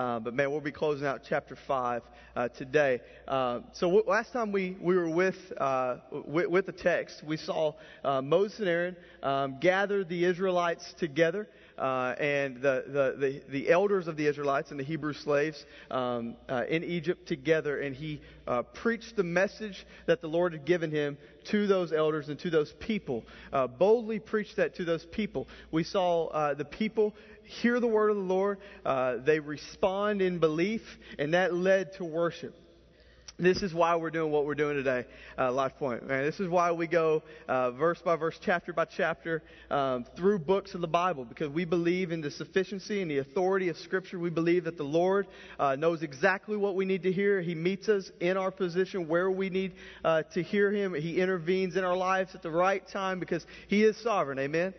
Uh, but man, we'll be closing out chapter 5 uh, today. Uh, so w- last time we, we were with, uh, with, with, the text, we saw uh, Moses and Aaron um, gather the Israelites together. Uh, and the, the, the, the, elders of the Israelites and the Hebrew slaves um, uh, in Egypt together, and he uh, preached the message that the Lord had given him to those elders and to those people. Uh, boldly preached that to those people. We saw uh, the people hear the word of the Lord, uh, they respond in belief, and that led to worship. This is why we're doing what we're doing today, uh, Life Point. Man, this is why we go uh, verse by verse, chapter by chapter, um, through books of the Bible, because we believe in the sufficiency and the authority of Scripture. We believe that the Lord uh, knows exactly what we need to hear. He meets us in our position where we need uh, to hear Him. He intervenes in our lives at the right time because He is sovereign. Amen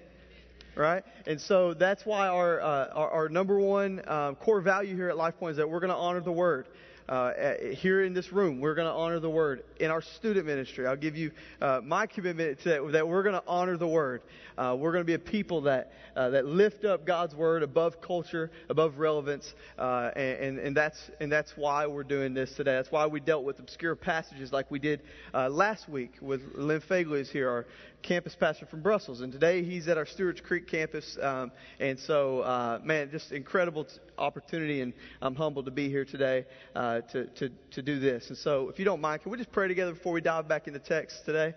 right? And so that's why our, uh, our, our, number one um, core value here at Life Point is that we're going to honor the Word uh, here in this room, we're going to honor the Word. In our student ministry, I'll give you uh, my commitment to that, we're going to honor the Word. Uh, we're going to be a people that, uh, that lift up God's Word above culture, above relevance, uh, and, and, that's, and that's why we're doing this today. That's why we dealt with obscure passages like we did uh, last week with Lynn Fagley is here, our campus pastor from Brussels. And today he's at our Stewart's Creek campus. Um, and so, man, just incredible t- opportunity. And I'm humbled to be here today to, to, to do this. And so, if you don't mind, can we just pray together before we dive back into text today?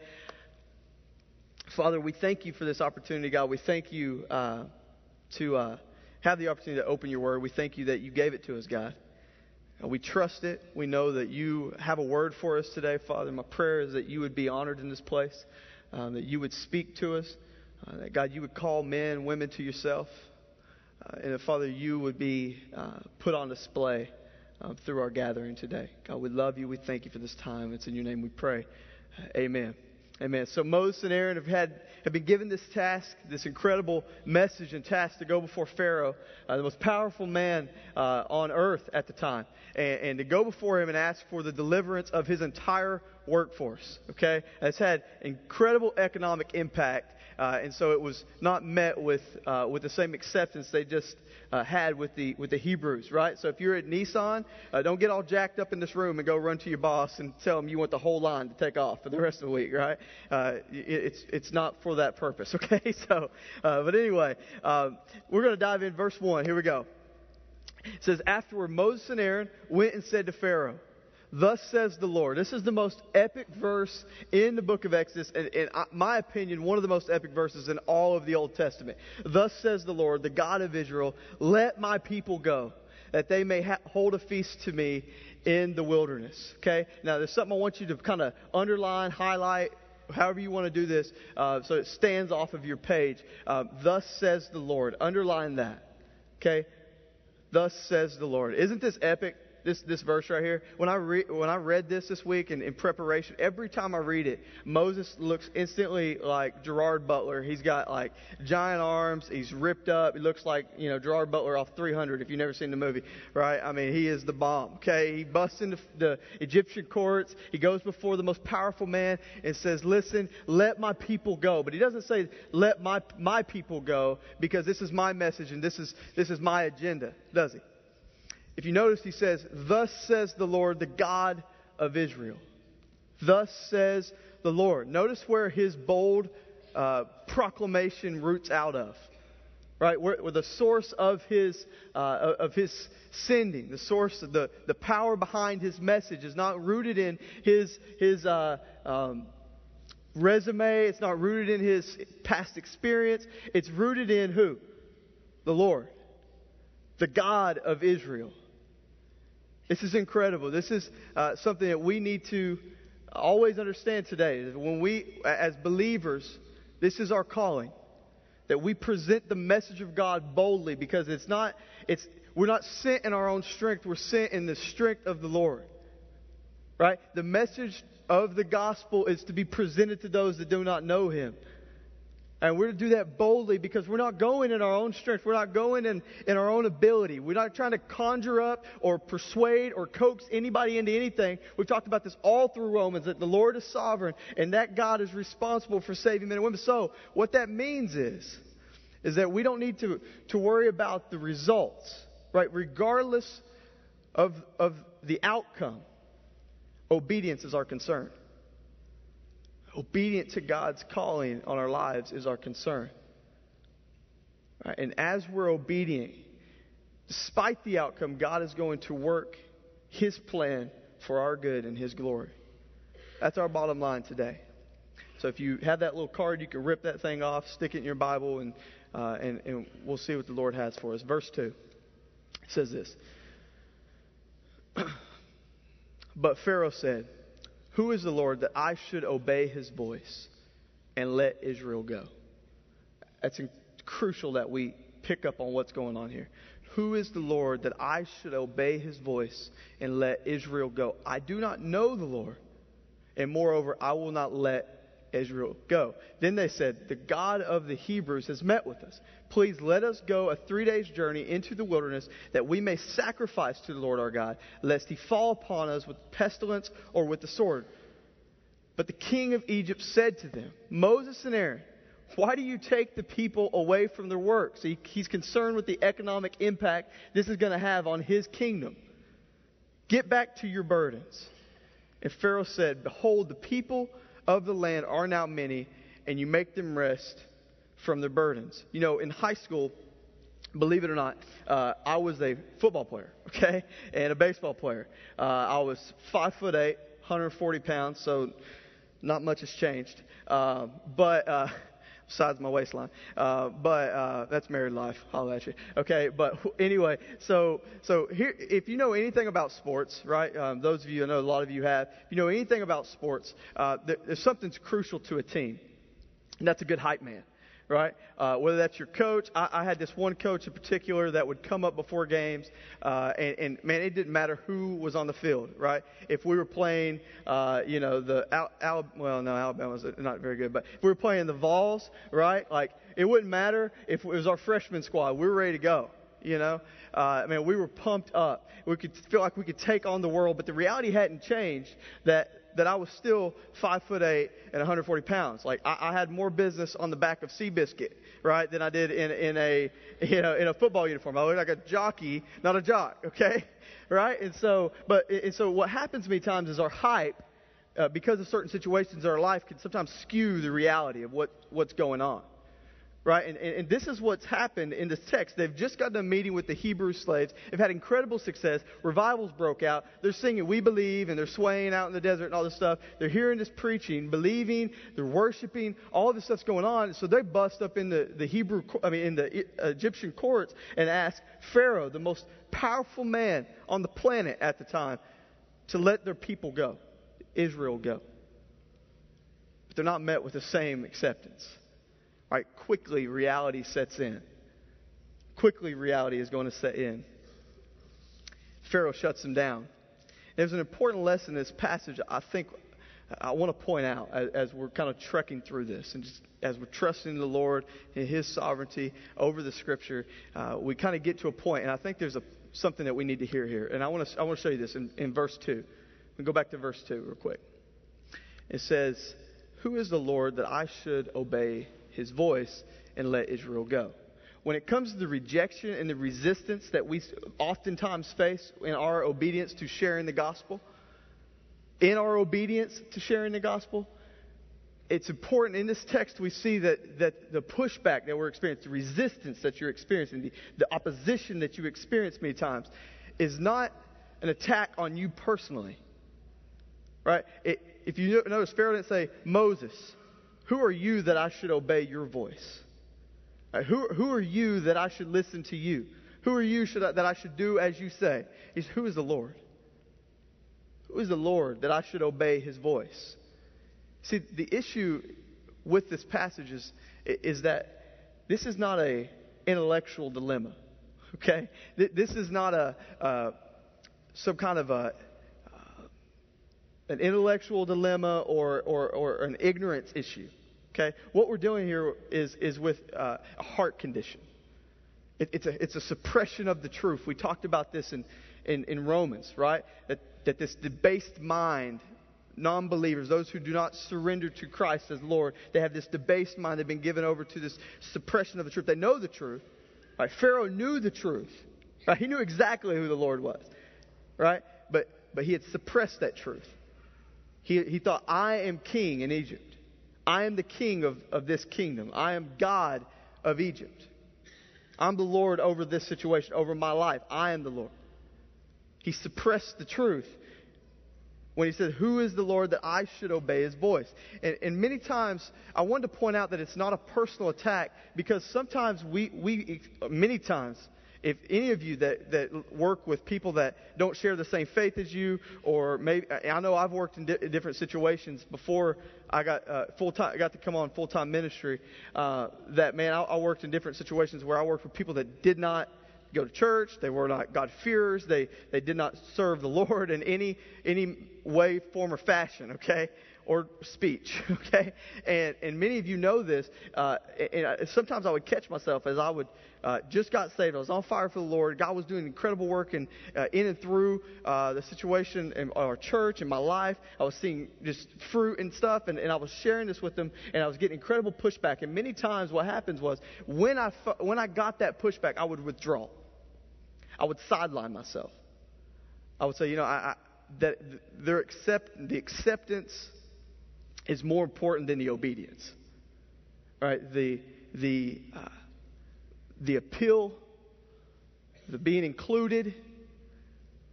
Father, we thank you for this opportunity, God. We thank you uh, to uh, have the opportunity to open your word. We thank you that you gave it to us, God. We trust it. We know that you have a word for us today, Father. My prayer is that you would be honored in this place um, that you would speak to us, uh, that God, you would call men and women to yourself, uh, and that Father, you would be uh, put on display um, through our gathering today. God, we love you. We thank you for this time. It's in your name we pray. Uh, amen. Amen. So Moses and Aaron have had have been given this task, this incredible message and task to go before Pharaoh, uh, the most powerful man uh, on earth at the time, and, and, to go before him and ask for the deliverance of his entire workforce. Okay, it's had incredible economic impact, uh, and so it was not met with uh, with the same acceptance they just uh, had with the with the Hebrews, right? So if you're at Nissan, uh, don't get all jacked up in this room and go run to your boss and tell him you want the whole line to take off for the rest of the week, right? Uh, it's it's not for that purpose, okay? So, uh, but anyway, we're going to dive in verse one. Here we go. It says, Afterward, Moses and Aaron went and said to Pharaoh. Thus says the Lord. This is the most epic verse in the book of Exodus, and in my opinion, one of the most epic verses in all of the Old Testament. Thus says the Lord, the God of Israel, let my people go, that they may ha- hold a feast to me in the wilderness. Okay? Now, there's something I want you to kind of underline, highlight, however you want to do this, uh, so it stands off of your page. Uh, Thus says the Lord. Underline that. Okay? Thus says the Lord. Isn't this epic? This, this verse right here, when I, re- when I read this this week in, in preparation, every time I read it, Moses looks instantly like Gerard Butler. He's got like giant arms. He's ripped up. He looks like, you know, Gerard Butler off 300 if you've never seen the movie, right? I mean, he is the bomb, okay? He busts into the Egyptian courts. He goes before the most powerful man and says, listen, let my people go. But he doesn't say, let my, my people go because this is my message and this is, this is my agenda, does he? If you notice, he says, Thus says the Lord, the God of Israel. Thus says the Lord. Notice where his bold uh, proclamation roots out of. Right? Where, where the source of his, uh, of his sending, the source of the, the power behind his message is not rooted in his, his uh, um, resume. It's not rooted in his past experience. It's rooted in who? The Lord, the God of Israel. This is incredible. This is uh, something that we need to always understand today. When we, as believers, this is our calling. That we present the message of God boldly because it's not, it's, we're not sent in our own strength, we're sent in the strength of the Lord. Right? The message of the gospel is to be presented to those that do not know Him. And we're to do that boldly because we're not going in our own strength. We're not going in, in our own ability. We're not trying to conjure up or persuade or coax anybody into anything. We've talked about this all through Romans that the Lord is sovereign and that God is responsible for saving men and women. So, what that means is, is that we don't need to, to worry about the results, right? Regardless of, of the outcome, obedience is our concern. Obedient to God's calling on our lives is our concern. Right? And as we're obedient, despite the outcome, God is going to work His plan for our good and His glory. That's our bottom line today. So if you have that little card, you can rip that thing off, stick it in your Bible, and, uh, and, and we'll see what the Lord has for us. Verse 2 says this But Pharaoh said, Who is the Lord that I should obey his voice and let Israel go? That's crucial that we pick up on what's going on here. Who is the Lord that I should obey his voice and let Israel go? I do not know the Lord, and moreover, I will not let Israel go. Then they said, The God of the Hebrews has met with us. Please let us go a three days journey into the wilderness that we may sacrifice to the Lord our God, lest he fall upon us with pestilence or with the sword. But the king of Egypt said to them, Moses and Aaron, why do you take the people away from their work? So he, he's concerned with the economic impact this is going to have on his kingdom. Get back to your burdens. And Pharaoh said, Behold, the people of the land are now many, and you make them rest from their burdens. You know, in high school, believe it or not, uh, I was a football player, okay, and a baseball player. Uh, I was five foot eight, 140 pounds, so not much has changed. Uh, but uh, besides my waistline. Uh, but uh, that's married life. I'll let you. Okay, but anyway, so so here, if you know anything about sports, right? Um, those of you, I know a lot of you have. If you know anything about sports, uh, there, there's something's crucial to a team, and that's a good hype man right? Uh, whether that's your coach. I, I, had this one coach in particular that would come up before games, uh, and, and, man, it didn't matter who was on the field, right? If we were playing, uh, you know, the Al, Al, well, no, Alabama's not very good, but if we were playing the Vols, right? Like it wouldn't matter if it was our freshman squad. We were ready to go. You know, uh, I mean, we were pumped up. We could feel like we could take on the world, but the reality hadn't changed that that I was still five foot eight and 140 pounds. Like I, I had more business on the back of Seabiscuit, right, than I did in in a you know in a football uniform. I looked like a jockey, not a jock. Okay, right? And so, but and so what happens many times is our hype. Uh, because of certain situations in our life, can sometimes skew the reality of what, what's going on. Right? And, and, and, this is what's happened in this text. They've just gotten a meeting with the Hebrew slaves. They've had incredible success. Revivals broke out. They're singing, We Believe, and they're swaying out in the desert and all this stuff. They're hearing this preaching, believing, they're worshiping, all this stuff's going on. So they bust up in the, the Hebrew, I mean, in the Egyptian courts and ask Pharaoh, the most powerful man on the planet at the time, to let their people go, Israel go. But they're not met with the same acceptance. Right, quickly reality sets in. Quickly reality is going to set in. Pharaoh shuts him down. There's an important lesson in this passage I think I want to point out as, we're kind of trekking through this and just as we're trusting the Lord and His sovereignty over the Scripture, uh, we kind of get to a point, and I think there's a, something that we need to hear here. And I want to I want to show you this in, in verse two. We go back to verse two real quick. It says, "Who is the Lord that I should obey his voice and let Israel go. When it comes to the rejection and the resistance that we oftentimes face in our obedience to sharing the gospel, in our obedience to sharing the gospel, it's important in this text we see that, that the pushback that we're experiencing, the resistance that you're experiencing, the, the opposition that you experience many times, is not an attack on you personally. Right? It, if you notice, Pharaoh didn't say, Moses, who are you that I should obey your voice? Right, who, who are you that I should listen to you? Who are you I, that I should do as you say? He's, who is the Lord? Who is the Lord that I should obey his voice? See, the issue with this passage is, is that this is not a intellectual dilemma. Okay? This is not a, uh, some kind of a an intellectual dilemma or, or, or an ignorance issue. Okay? What we're doing here is, is with uh, a heart condition. It, it's, a, it's a suppression of the truth. We talked about this in, in, in Romans, right? That, that this debased mind, non believers, those who do not surrender to Christ as Lord, they have this debased mind. They've been given over to this suppression of the truth. They know the truth. Right? Pharaoh knew the truth. Right? He knew exactly who the Lord was. right? But, but he had suppressed that truth. He, he thought, I am king in Egypt. I am the king of, of this kingdom. I am God of Egypt. I'm the Lord over this situation, over my life. I am the Lord. He suppressed the truth when he said, Who is the Lord that I should obey his voice? And, and, many times, I wanted to point out that it's not a personal attack because sometimes we, we many times, if any of you that, that work with people that don't share the same faith as you, or maybe, I know I've worked in di- different situations before I got uh, full time, got to come on full time ministry. Uh, that man, I, I worked in different situations where I worked with people that did not go to church. They were not God-fearers. They, they did not serve the Lord in any, any way, form, or fashion, okay? Or speech, okay? And, and many of you know this. Uh, and sometimes I would catch myself as I would uh, just got saved. I was on fire for the Lord. God was doing incredible work in, uh, in and through uh, the situation in our church, and my life. I was seeing just fruit and stuff, and, and I was sharing this with them, and I was getting incredible pushback. And many times what happens was when I, when I got that pushback, I would withdraw. I would sideline myself. I would say, you know, I, I, that their accept, the acceptance is more important than the obedience. Right, the the uh, the appeal, the being included,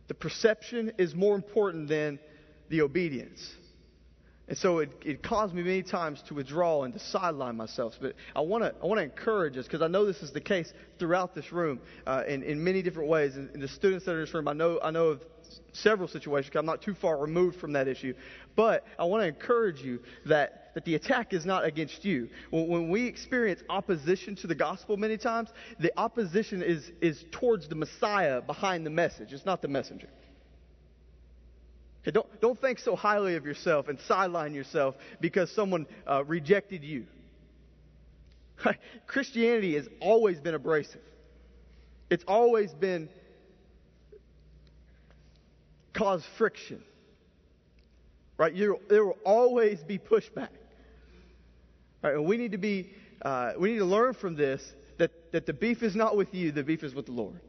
the perception is more important than the obedience. And so it, it caused me many times to withdraw and to sideline myself. But I want to I want to encourage us because I know this is the case throughout this room uh, in, in many different ways. And, and, the students that are in this room, I know I know of several situations. I'm not too far removed from that issue. But I want to encourage you that, that the attack is not against you. When, when we experience opposition to the gospel many times, the opposition is, is towards the Messiah behind the message. It's not the messenger. Okay, don't, don't think so highly of yourself and sideline yourself because someone uh, rejected you. Christianity has always been abrasive. It's always been caused friction. Right? You, there will always be pushback. Right? And we need to be, uh, we need to learn from this that, that the beef is not with you, the beef is with the Lord.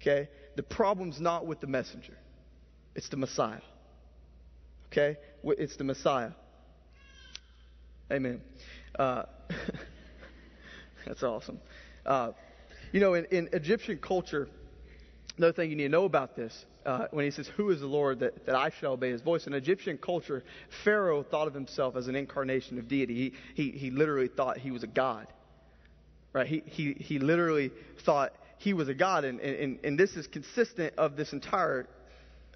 Okay? The problem's not with the messenger. It's the Messiah. Okay? It's the Messiah. Amen. Uh, that's awesome. Uh, you know, in, in, Egyptian culture, another thing you need to know about this, uh, when he says, Who is the Lord that, that I shall obey his voice? In Egyptian culture, Pharaoh thought of himself as an incarnation of deity. He, he, he literally thought he was a god. Right? He, he, he literally thought he was a god. And, and, and this is consistent of this entire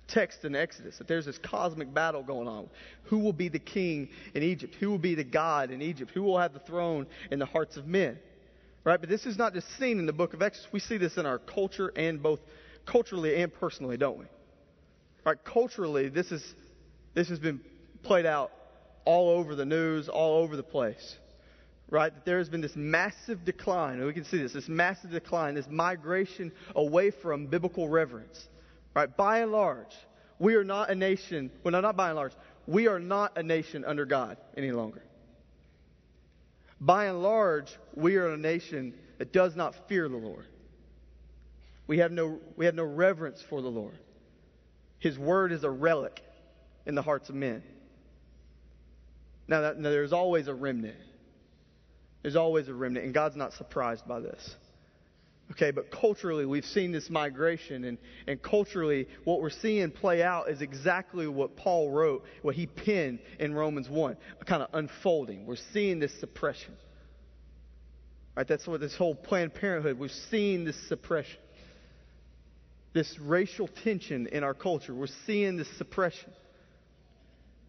text in Exodus that there's this cosmic battle going on. Who will be the king in Egypt? Who will be the God in Egypt? Who will have the throne in the hearts of men? Right? But this is not just seen in the book of Exodus. We see this in our culture and both culturally and personally, don't we? Right? Culturally, this is this has been played out all over the news, all over the place. Right? That there has been this massive decline, and we can see this, this massive decline, this migration away from biblical reverence Right? By and large, we are not a nation, well, no, not by and large, we are not a nation under God any longer. By and large, we are a nation that does not fear the Lord. We have no, we have no reverence for the Lord. His word is a relic in the hearts of men. Now, that, now, there's always a remnant. There's always a remnant, and God's not surprised by this. Okay, but culturally, we've seen this migration, and, and culturally, what we're seeing play out is exactly what Paul wrote, what he penned in Romans 1, kind of unfolding. We're seeing this suppression. Right, that's what this whole Planned Parenthood, we've seen this suppression. This racial tension in our culture, we're seeing this suppression.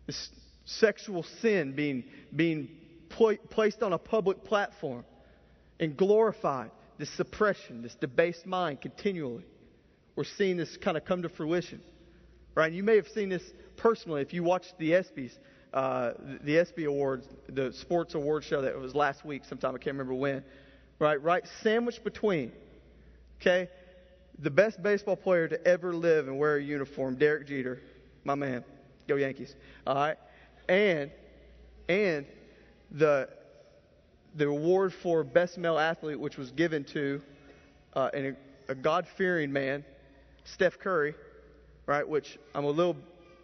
This sexual sin being, being pl- placed on a public platform and glorified this suppression, this debased mind continually. We're seeing this kind of come to fruition. Right? And you may have seen this personally if you watched the ESPYs, uh, the ESPY Awards, the sports award show that was last week sometime, I can't remember when. Right? Right? Sandwiched between, okay, the best baseball player to ever live and wear a uniform, Derek Jeter, my man. Go Yankees. All right? And, and the the award for best male athlete, which was given to uh, an, a God fearing man, Steph Curry, right, which I'm a little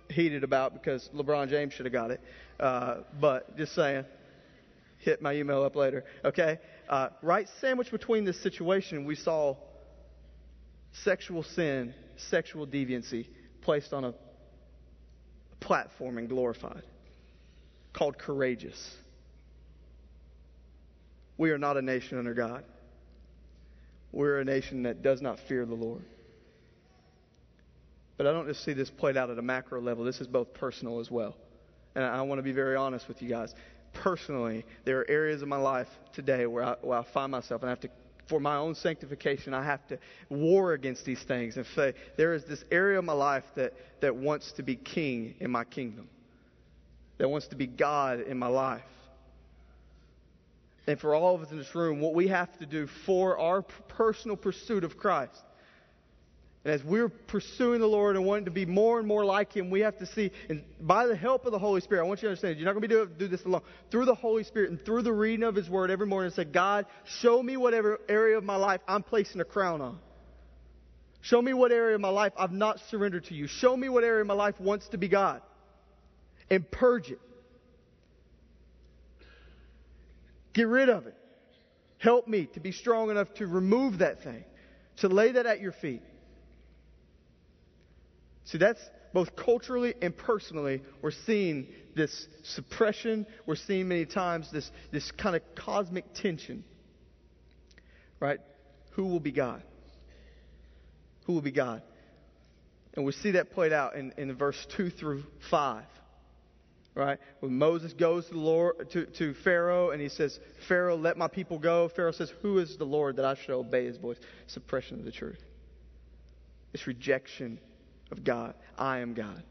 heated about because LeBron James should have got it. Uh, but just saying, hit my email up later. Okay? Uh, right sandwich between this situation, we saw sexual sin, sexual deviancy placed on a platform and glorified, called courageous. We are not a nation under God. We're a nation that does not fear the Lord. But I don't just see this played out at a macro level. This is both personal as well. And I want to be very honest with you guys. Personally, there are areas of my life today where I, where I find myself and I have to, for my own sanctification, I have to war against these things and say, there is this area of my life that, that wants to be king in my kingdom, that wants to be God in my life. And for all of us in this room, what we have to do for our personal pursuit of Christ and as we're pursuing the Lord and wanting to be more and more like Him, we have to see, and by the help of the Holy Spirit, I want you to understand, you're not going to be able to do this alone. Through the Holy Spirit and through the reading of His Word every morning, say, God, show me whatever area of my life I'm placing a crown on. Show me what area of my life I've not surrendered to you. Show me what area of my life wants to be God. And purge it. Get rid of it. Help me to be strong enough to remove that thing, to lay that at your feet. See, that's both culturally and personally, we're seeing this suppression. We're seeing many times this, this kind of cosmic tension. Right? Who will be God? Who will be God? And we see that played out in, in verse 2 through 5. Right? When Moses goes to, the Lord, to, to Pharaoh and he says, Pharaoh, let my people go. Pharaoh says, Who is the Lord that I should obey his voice? Suppression of the truth. It's rejection of God. I am God.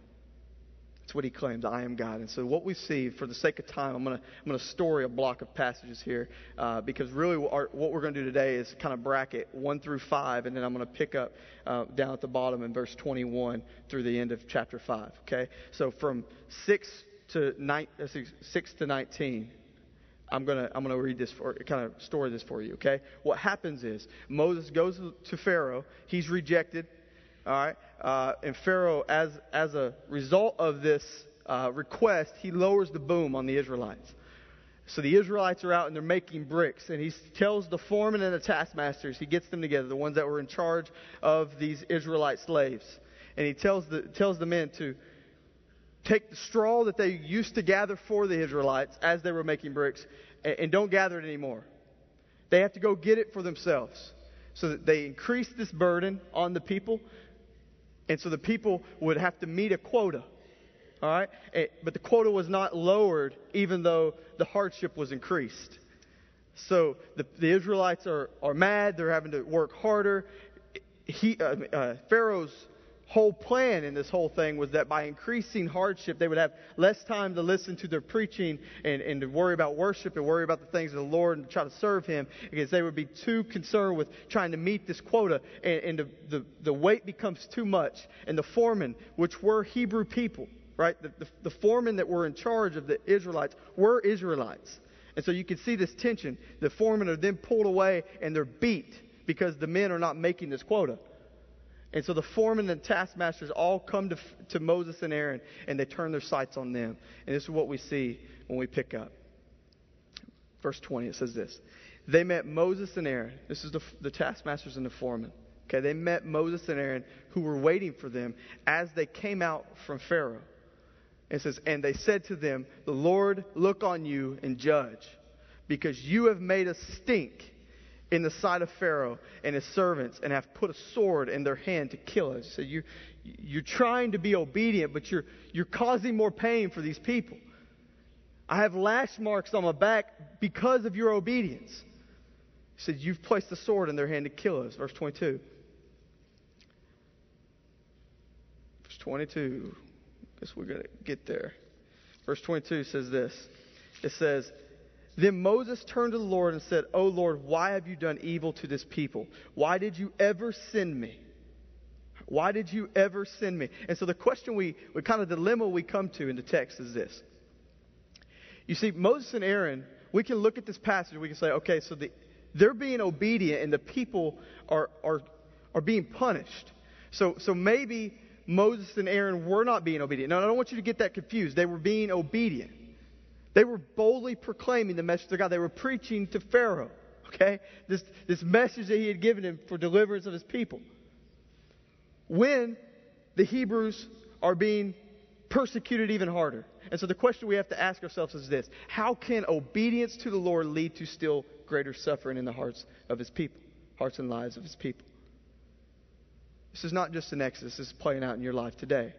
That's what he claims. I am God. And so, what we see, for the sake of time, I'm going to I'm going to story a block of passages here uh, because really our, what we're going to do today is kind of bracket one through five, and then I'm going to pick up uh, down at the bottom in verse 21 through the end of chapter five. Okay, so from six to nine, uh, six to 19. I'm gonna I'm gonna read this for kind of story this for you. Okay, what happens is Moses goes to Pharaoh. He's rejected. All right. Uh, and Pharaoh, as, as a result of this uh, request, he lowers the boom on the Israelites. So the Israelites are out and they're making bricks. And he tells the foreman and the taskmasters, he gets them together, the ones that were in charge of these Israelite slaves. And he tells the, tells the men to take the straw that they used to gather for the Israelites as they were making bricks and, and don't gather it anymore. They have to go get it for themselves. So that they increase this burden on the people and so the people would have to meet a quota. All right? But the quota was not lowered even though the hardship was increased. So the, the Israelites are, are mad. They're having to work harder. He, uh, uh, Pharaoh's whole plan in this whole thing was that by increasing hardship, they would have less time to listen to their preaching and, and to worry about worship and worry about the things of the Lord and try to serve Him because they would be too concerned with trying to meet this quota. And, and the, the, the weight becomes too much. And the foremen, which were Hebrew people, right? The, the, the foremen that were in charge of the Israelites were Israelites. And so you can see this tension. The foremen are then pulled away and they're beat because the men are not making this quota. And so the foremen and the taskmasters all come to, to Moses and Aaron and they turn their sights on them. And this is what we see when we pick up. Verse 20, it says this They met Moses and Aaron. This is the, the taskmasters and the foremen. Okay, they met Moses and Aaron who were waiting for them as they came out from Pharaoh. It says, And they said to them, The Lord look on you and judge, because you have made us stink in the sight of Pharaoh and his servants and have put a sword in their hand to kill us. So you, you're trying to be obedient, but you're, you're causing more pain for these people. I have lash marks on my back because of your obedience. He said, You've placed a sword in their hand to kill us. Verse 22. Verse 22. I Guess we're going to get there. Verse 22 says this. It says, then Moses turned to the Lord and said, O Lord, why have you done evil to this people? Why did you ever send me? Why did you ever send me? And so the question we, we kind of dilemma we come to in the text is this. You see, Moses and Aaron, we can look at this passage, we can say, okay, so the, they're being obedient and the people are, are, are being punished. So, so maybe Moses and Aaron were not being obedient. No, I don't want you to get that confused. They were being obedient. They were boldly proclaiming the message of God. They were preaching to Pharaoh, okay? This, this message that he had given him for deliverance of his people. When the Hebrews are being persecuted even harder. And so the question we have to ask ourselves is this How can obedience to the Lord lead to still greater suffering in the hearts of his people, hearts and lives of his people? This is not just an Exodus, this is playing out in your life today.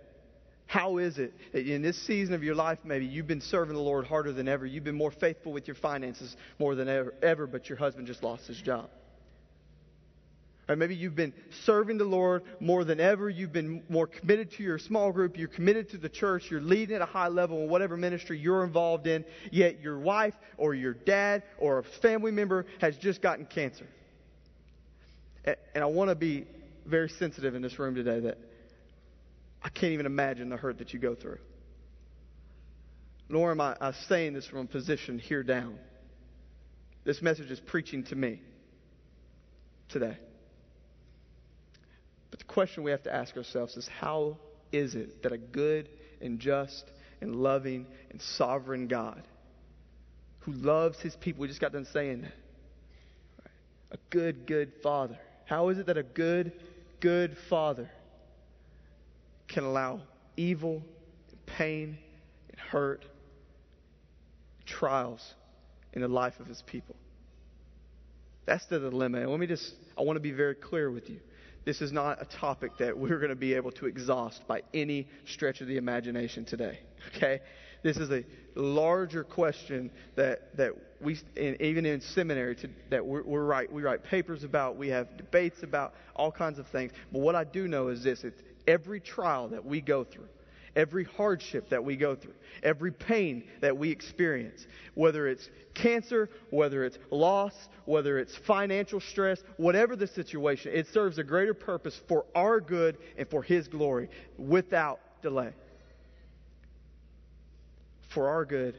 How is it that in this season of your life, maybe you've been serving the Lord harder than ever? You've been more faithful with your finances more than ever, ever but your husband just lost his job. Or maybe you've been serving the Lord more than ever. You've been more committed to your small group. You're committed to the church. You're leading at a high level in whatever ministry you're involved in. Yet your wife or your dad or a family member has just gotten cancer. And I want to be very sensitive in this room today that I can't even imagine the hurt that you go through. Nor am I, I saying this from a position here down. This message is preaching to me today. But the question we have to ask ourselves is how is it that a good and just and loving and sovereign God who loves his people, we just got done saying that, a good, good father, how is it that a good, good father can allow evil, and pain, and hurt, trials in the life of his people? That's the dilemma. Let me just, I want to be very clear with you. This is not a topic that we're going to be able to exhaust by any stretch of the imagination today. Okay? This is a larger question that, that we, even in seminary, to, that we're, we're write, we write papers about, we have debates about, all kinds of things. But what I do know is this it's every trial that we go through, every hardship that we go through, every pain that we experience, whether it's cancer, whether it's loss, whether it's financial stress, whatever the situation, it serves a greater purpose for our good and for His glory without delay. For our good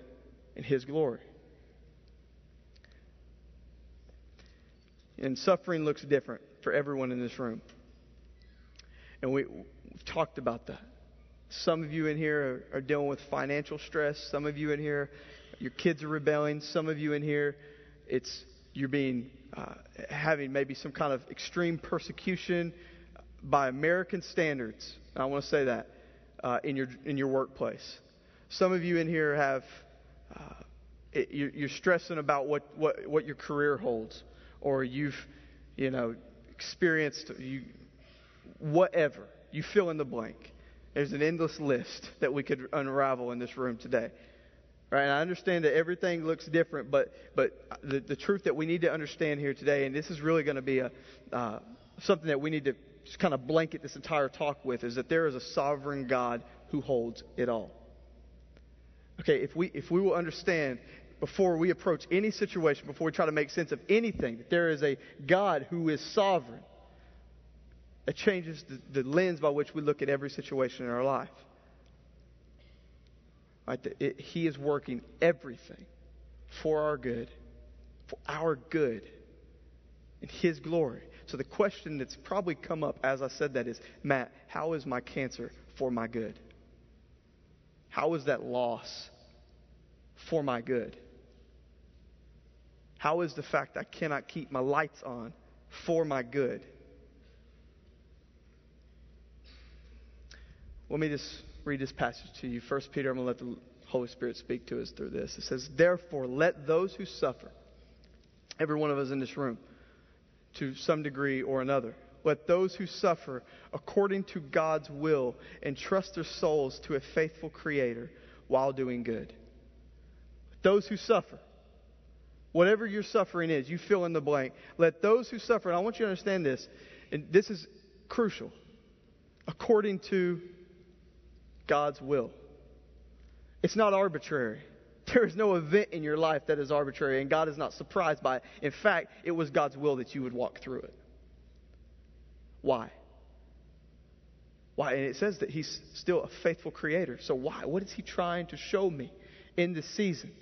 and His glory. And suffering looks different for everyone in this room. And we, have talked about that. Some of you in here are, are dealing with financial stress. Some of you in here, your kids are rebelling. Some of you in here, it's you're being uh, having maybe some kind of extreme persecution by American standards. I want to say that uh, in your in your workplace. Some of you in here have uh, it, you're, you're stressing about what, what what your career holds, or you've you know experienced you whatever you fill in the blank. There's an endless list that we could unravel in this room today. Right? And I understand that everything looks different, but, but the, the truth that we need to understand here today, and this is really going to be a, uh, something that we need to just kind of blanket this entire talk with, is that there is a sovereign God who holds it all. Okay, if we, if we will understand before we approach any situation, before we try to make sense of anything, that there is a God who is sovereign, it changes the, the lens by which we look at every situation in our life. Right? It, he is working everything for our good, for our good, in His glory. So the question that's probably come up as I said that is, Matt, how is my cancer for my good? How is that loss for my good? How is the fact I cannot keep my lights on for my good? Let me just read this passage to you. First Peter, I'm going to let the Holy Spirit speak to us through this. It says, Therefore, let those who suffer, every one of us in this room, to some degree or another, let those who suffer according to God's will entrust their souls to a faithful Creator while doing good. Those who suffer, whatever your suffering is, you fill in the blank. Let those who suffer, and I want you to understand this, and this is crucial, according to God's will. It's not arbitrary. There is no event in your life that is arbitrary, and God is not surprised by it. In fact, it was God's will that you would walk through it. Why? Why? And it says that He's still a faithful creator. So why? What is He trying to show me in this season?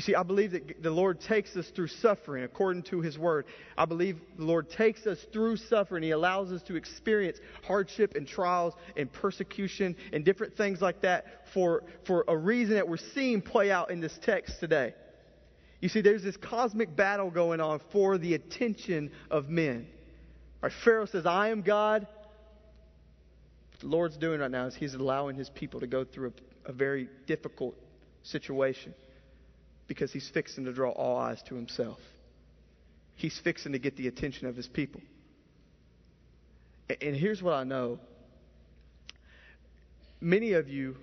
You see, I believe that the Lord takes us through suffering according to His Word. I believe the Lord takes us through suffering. He allows us to experience hardship and trials and persecution and different things like that for, for a reason that we're seeing play out in this text today. You see, there's this cosmic battle going on for the attention of men. Right, Pharaoh says, I am God. What the Lord's doing right now is He's allowing His people to go through a, a very difficult situation because he's fixing to draw all eyes to himself. He's fixing to get the attention of his people. And here's what I know many of you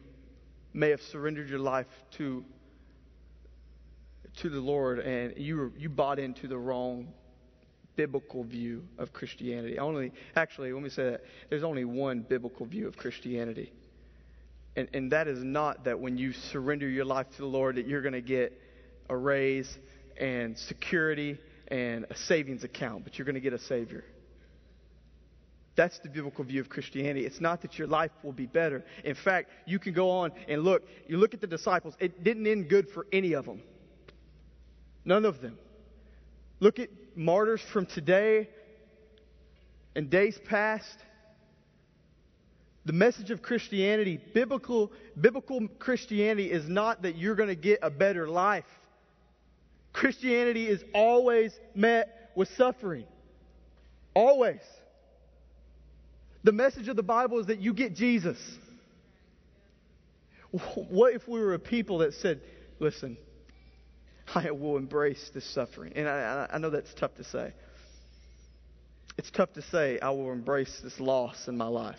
may have surrendered your life to, to the Lord and you, you bought into the wrong biblical view of Christianity. Only, actually, let me say that. There's only one biblical view of Christianity. And, and that is not that when you surrender your life to the Lord that you're going to get a raise and security and a savings account, but you're going to get a Savior. That's the biblical view of Christianity. It's not that your life will be better. In fact, you can go on and look. You look at the disciples, it didn't end good for any of them. None of them. Look at martyrs from today and days past. The message of Christianity, biblical, biblical Christianity, is not that you're going to get a better life. Christianity is always met with suffering. Always. The message of the Bible is that you get Jesus. What if we were a people that said, listen, I will embrace this suffering? And I, I know that's tough to say. It's tough to say, I will embrace this loss in my life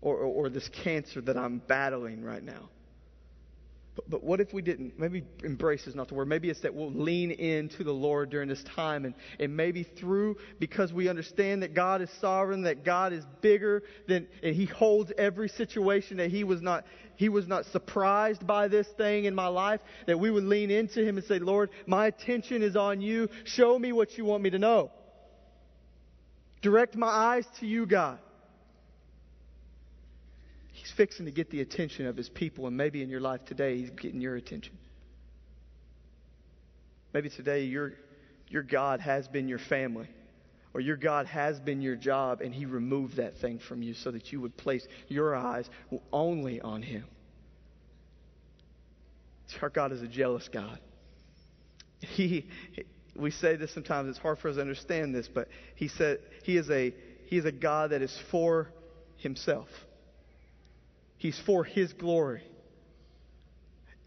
or, or, or this cancer that I'm battling right now. But, but what if we didn't? Maybe embrace is not the word. Maybe it's that we'll lean into the Lord during this time. And, and maybe through, because we understand that God is sovereign, that God is bigger, than, and He holds every situation, that He was not, He was not surprised by this thing in my life, that we would lean into Him and say, Lord, my attention is on you. Show me what you want me to know. Direct my eyes to you, God. He's fixing to get the attention of his people, and maybe in your life today, he's getting your attention. Maybe today your, your God has been your family, or your God has been your job, and he removed that thing from you so that you would place your eyes only on him. Our God is a jealous God. He, we say this sometimes, it's hard for us to understand this, but he said he is a, he is a God that is for himself. He's for His glory.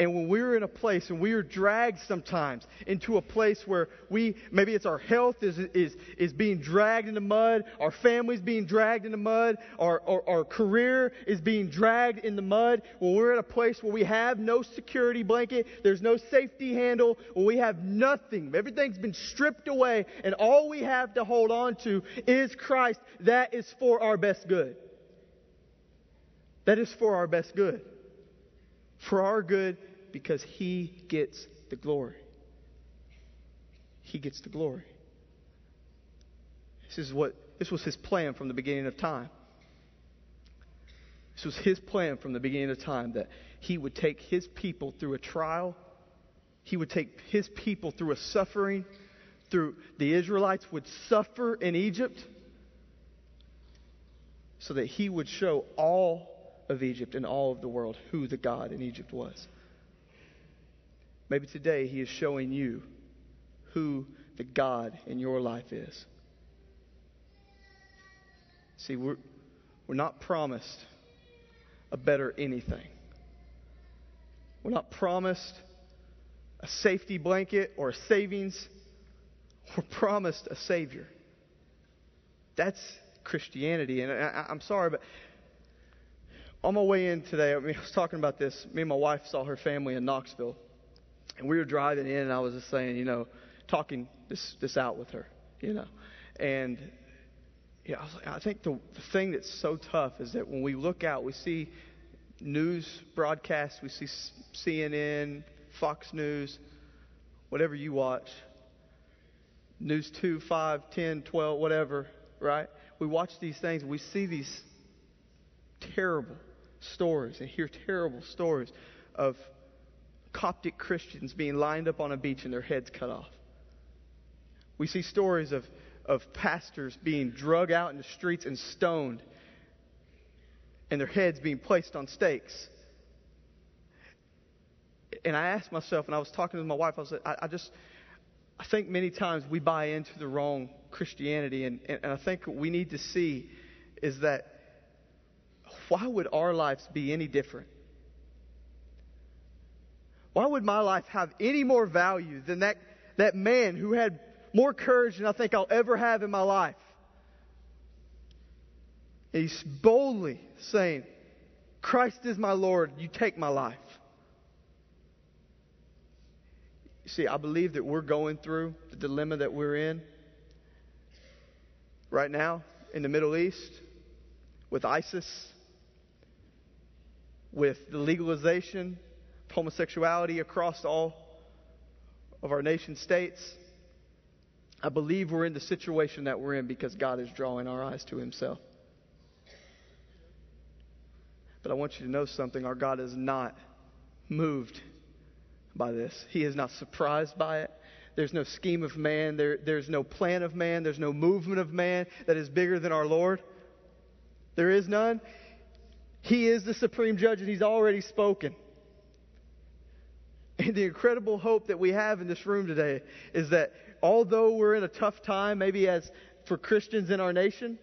And when we're in a place and we are dragged sometimes into a place where we, maybe it's our health is, is, is being dragged in the mud, our family's being dragged in the mud, our, our, our career is being dragged in the mud, when we're in a place where we have no security blanket, there's no safety handle, when we have nothing, everything's been stripped away, and all we have to hold on to is Christ, that is for our best good. That is for our best good. For our good because He gets the glory. He gets the glory. This is what this was his plan from the beginning of time. This was his plan from the beginning of time that he would take his people through a trial. He would take his people through a suffering, through the Israelites would suffer in Egypt so that he would show all of Egypt and all of the world who the God in Egypt was. Maybe today he is showing you who the God in your life is. See, we're, we're not promised a better anything. We're not promised a safety blanket or a savings. We're promised a Savior. That's Christianity. And I, am sorry, but on my way in today, I, mean, I was talking about this. Me and my wife saw her family in Knoxville, and we were driving in, and I was just saying, you know, talking this this out with her, you know, and yeah, I, like, I think the, the thing that's so tough is that when we look out, we see news broadcasts, we see CNN, Fox News, whatever you watch, News 2, 5, 10, 12, whatever, right? We watch these things, we see these terrible stories and hear terrible stories of Coptic Christians being lined up on a beach and their heads cut off. We see stories of, of pastors being drug out in the streets and stoned, and their heads being placed on stakes. And I asked myself, and I was talking to my wife, I was I, I just, I think many times we buy into the wrong Christianity, and, and, and I think what we need to see is that why would our lives be any different? Why would my life have any more value than that, that man who had more courage than I think I'll ever have in my life? He's boldly saying, Christ is my Lord, you take my life. You see, I believe that we're going through the dilemma that we're in right now in the Middle East with ISIS, with the legalization of homosexuality across all of our nation states. I believe we're in the situation that we're in because God is drawing our eyes to Himself. But I want you to know something our God is not moved by this, He is not surprised by it. There's no scheme of man. There, there's no plan of man. There's no movement of man that is bigger than our Lord. There is none. He is the supreme judge, and He's already spoken. And the incredible hope that we have in this room today is that although we're in a tough time, maybe as for Christians in our nation,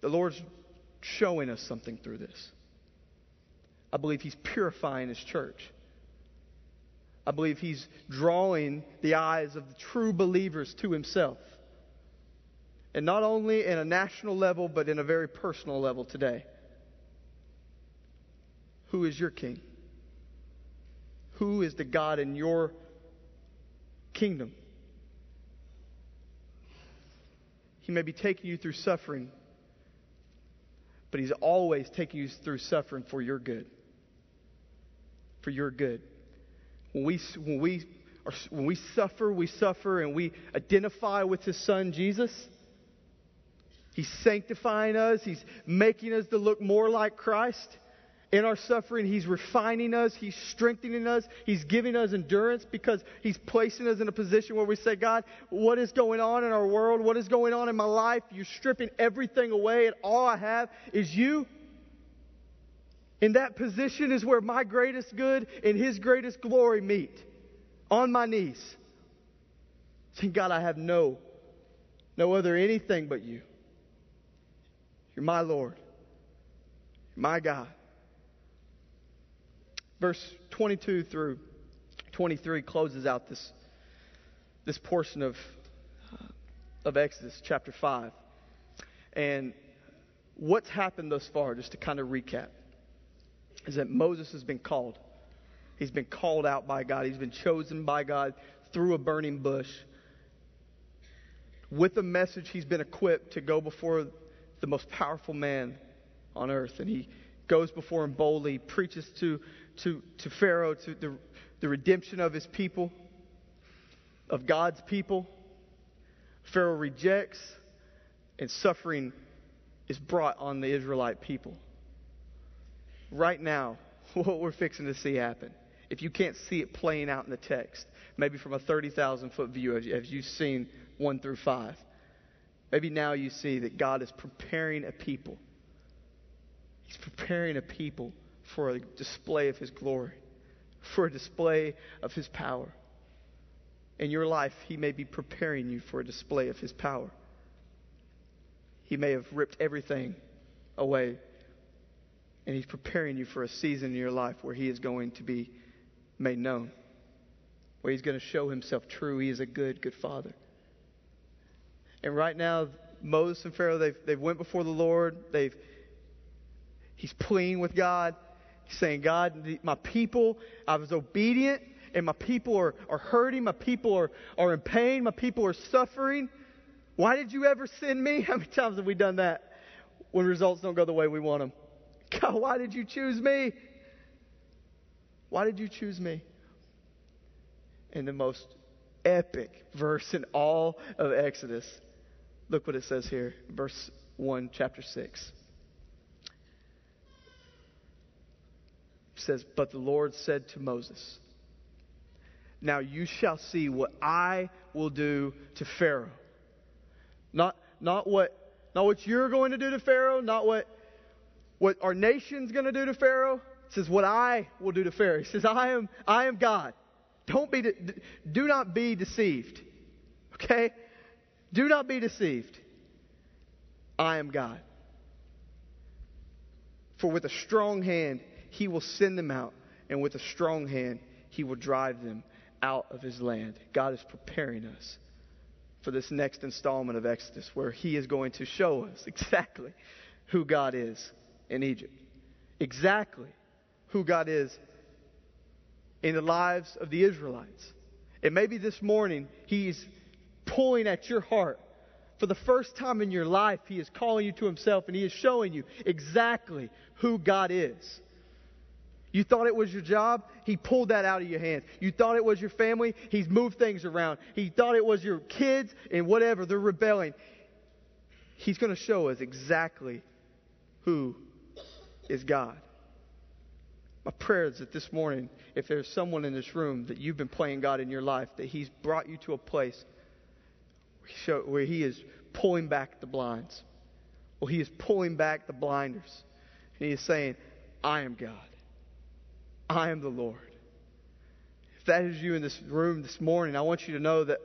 the Lord's showing us something through this. I believe He's purifying His church. I believe He's drawing the eyes of the true believers to Himself. And not only in a national level, but in a very personal level today. Who is your king? Who is the God in your kingdom? He may be taking you through suffering, but He's always taking you through suffering for your good. For your good. When we, when we, are, when we suffer, we suffer and we identify with His Son Jesus He's sanctifying us. He's making us to look more like Christ. In our suffering, He's refining us. He's strengthening us. He's giving us endurance because He's placing us in a position where we say, God, what is going on in our world? What is going on in my life? You're stripping everything away, and all I have is you. In that position is where my greatest good and His greatest glory meet. On my knees. Saying, God, I have no, no other anything but you. You're my Lord. You're my God. Verse 22 through 23 closes out this, this portion of, uh, of Exodus chapter 5. And what's happened thus far, just to kind of recap, is that Moses has been called. He's been called out by God. He's been chosen by God through a burning bush. With a message, he's been equipped to go before the most powerful man on earth. And he goes before him boldly, preaches to, to, to Pharaoh to the, the redemption of his people, of God's people. Pharaoh rejects, and suffering is brought on the Israelite people. Right now, what we're fixing to see happen, if you can't see it playing out in the text, maybe from a 30,000 foot view as you've seen 1 through 5, Maybe now you see that God is preparing a people. He's preparing a people for a display of His glory, for a display of His power. In your life, He may be preparing you for a display of His power. He may have ripped everything away, and He's preparing you for a season in your life where He is going to be made known, where He's going to show Himself true. He is a good, good Father. And right now, Moses and Pharaoh, they've, they've went before the Lord. They've, he's pleading with God. He's saying, God, my people, I was obedient, and my people are, are hurting. My people are, are in pain. My people are suffering. Why did you ever send me? How many times have we done that when results don't go the way we want them? God, why did you choose me? Why did you choose me? In the most epic verse in all of Exodus, Look what it says here, verse 1, chapter 6. says, But the Lord said to Moses, Now you shall see what I will do to Pharaoh. Not, not, what, not what you're going to do to Pharaoh, not what, what our nation's going to do to Pharaoh. It says, What I will do to Pharaoh. He says, I am, I am God. Don't be, de- do not be deceived. Okay? Do not be deceived. I am God. For with a strong hand he will send them out, and with a strong hand he will drive them out of his land. God is preparing us for this next installment of Exodus, where he is going to show us exactly who God is in Egypt. Exactly who God is in the lives of the Israelites. And maybe this morning he's pulling at your heart. For the first time in your life, he is calling you to himself and he is showing you exactly who God is. You thought it was your job? He pulled that out of your hands. You thought it was your family? He's moved things around. He thought it was your kids and whatever, they're rebelling. He's going to show us exactly who is God. My prayer is that this morning, if there's someone in this room that you've been playing God in your life, that He's brought you to a place where He is pulling back the blinds. Well, He is pulling back the blinders. And He is saying, I am God. I am the Lord. If that is you in this room this morning, I want you to know that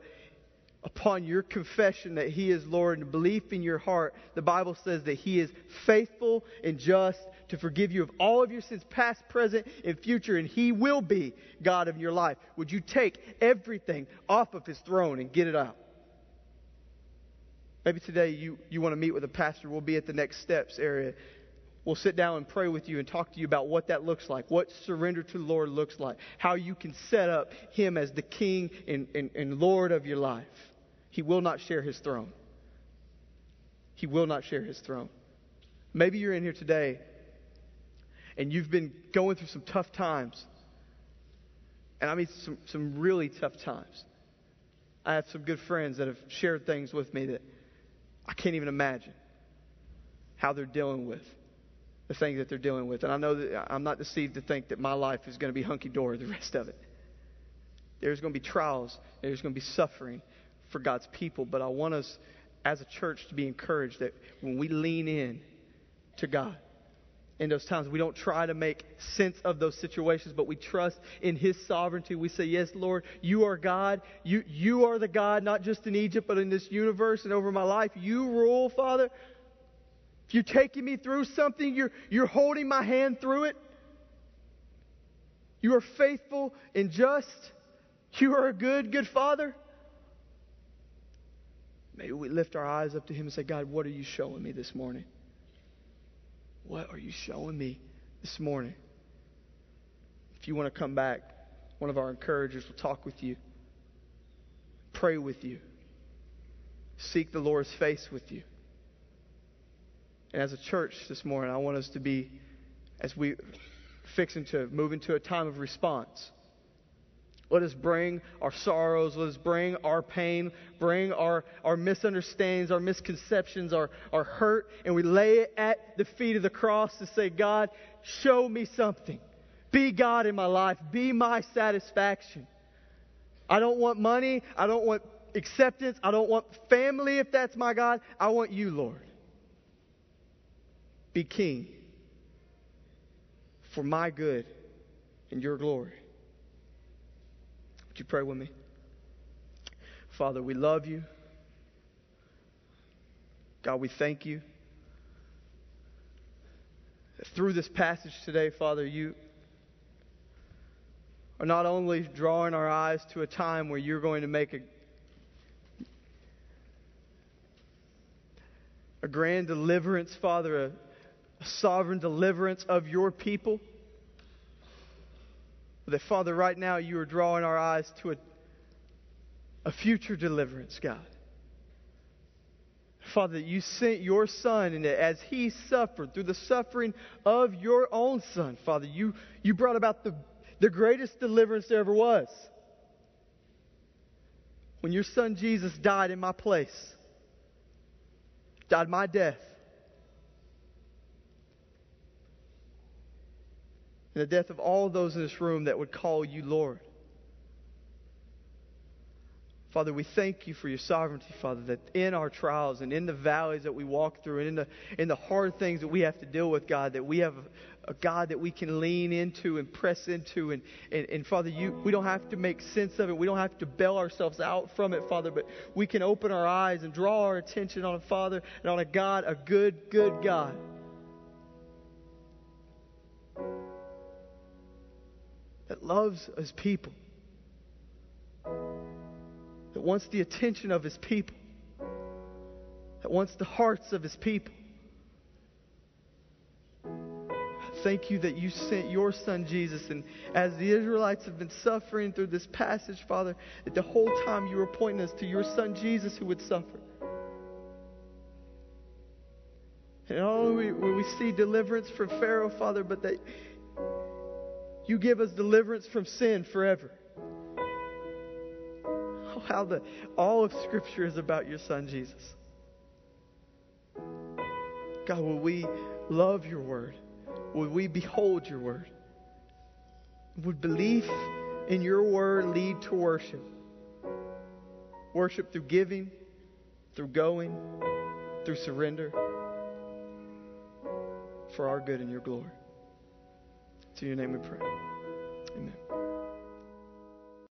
upon your confession that He is Lord and belief in your heart, the Bible says that He is faithful and just to forgive you of all of your sins, past, present, and future, and He will be God of your life. Would you take everything off of His throne and get it out? Maybe today you, you want to meet with a pastor. We'll be at the next steps area. We'll sit down and pray with you and talk to you about what that looks like, what surrender to the Lord looks like, how you can set up Him as the King and, and, and Lord of your life. He will not share His throne. He will not share His throne. Maybe you're in here today and you've been going through some tough times. And I mean, some, some really tough times. I have some good friends that have shared things with me that I can't even imagine how they're dealing with the things that they're dealing with. And I know that I'm not deceived to think that my life is going to be hunky dory the rest of it. There's going to be trials, there's going to be suffering for God's people. But I want us as a church to be encouraged that when we lean in to God, in those times. We don't try to make sense of those situations, but we trust in His sovereignty. We say, Yes, Lord, you are God. You, you are the God, not just in Egypt, but in this universe and over my life. You rule, Father. If you're taking me through something, you're, you're holding my hand through it. You are faithful and just. You are a good, good Father. Maybe we lift our eyes up to Him and say, God, what are you showing me this morning? What are you showing me this morning? If you want to come back, one of our encouragers will talk with you, pray with you, seek the Lord's face with you. And as a church this morning, I want us to be, as we fixing to move into a time of response. Let us bring our sorrows, let us bring our pain, bring our, our misunderstandings, our misconceptions, our, our hurt, and we lay it at the feet of the cross to say, God, show me something. Be God in my life. Be my satisfaction. I don't want money. I don't want acceptance. I don't want family if that's my God. I want you, Lord be king for my good and your glory. Would you pray with me? Father, we love you. God, we thank you. Through this passage today, Father, you are not only drawing our eyes to a time where you're going to make a a grand deliverance, Father, a, sovereign deliverance of your people. That, Father, right now you are drawing our eyes to a, a future deliverance, God. Father, you sent your Son, and as He suffered through the suffering of your own Son, Father, you, you brought about the, the greatest deliverance there ever was. When your Son Jesus died in my place, died my death, and the death of all those in this room that would call you Lord. Father, we thank you for your sovereignty, Father, that in our trials and in the valleys that we walk through and in the, in the hard things that we have to deal with, God, that we have a, God that we can lean into and press into. And, and, and, Father, you, we don't have to make sense of it. We don't have to bail ourselves out from it, Father, but we can open our eyes and draw our attention on a Father and on a God, a good, good God. That loves his people that wants the attention of his people, that wants the hearts of his people. Thank you that you sent your son Jesus. And as the Israelites have been suffering through this passage, Father, that the whole time you were pointing us to your son Jesus who would suffer. And not only will we see deliverance from Pharaoh, Father, but that you give us deliverance from sin forever Oh, how the all of Scripture is about your Son Jesus. God, will we love your word? Would we behold your word? Would belief in your word lead to worship? Worship through giving, through going, through surrender, for our good and your glory. To your name we pray. Amen.